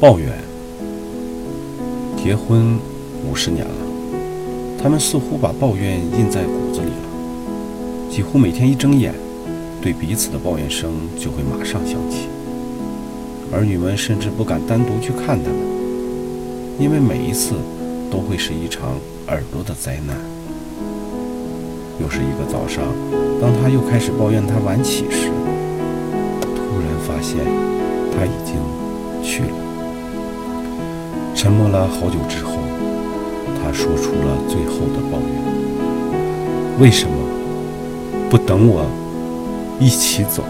抱怨。结婚五十年了，他们似乎把抱怨印在骨子里了。几乎每天一睁眼，对彼此的抱怨声就会马上响起。儿女们甚至不敢单独去看他们，因为每一次都会是一场耳朵的灾难。又是一个早上，当他又开始抱怨他晚起时，突然发现他已经去了。沉默了好久之后，他说出了最后的抱怨：“为什么不等我一起走？”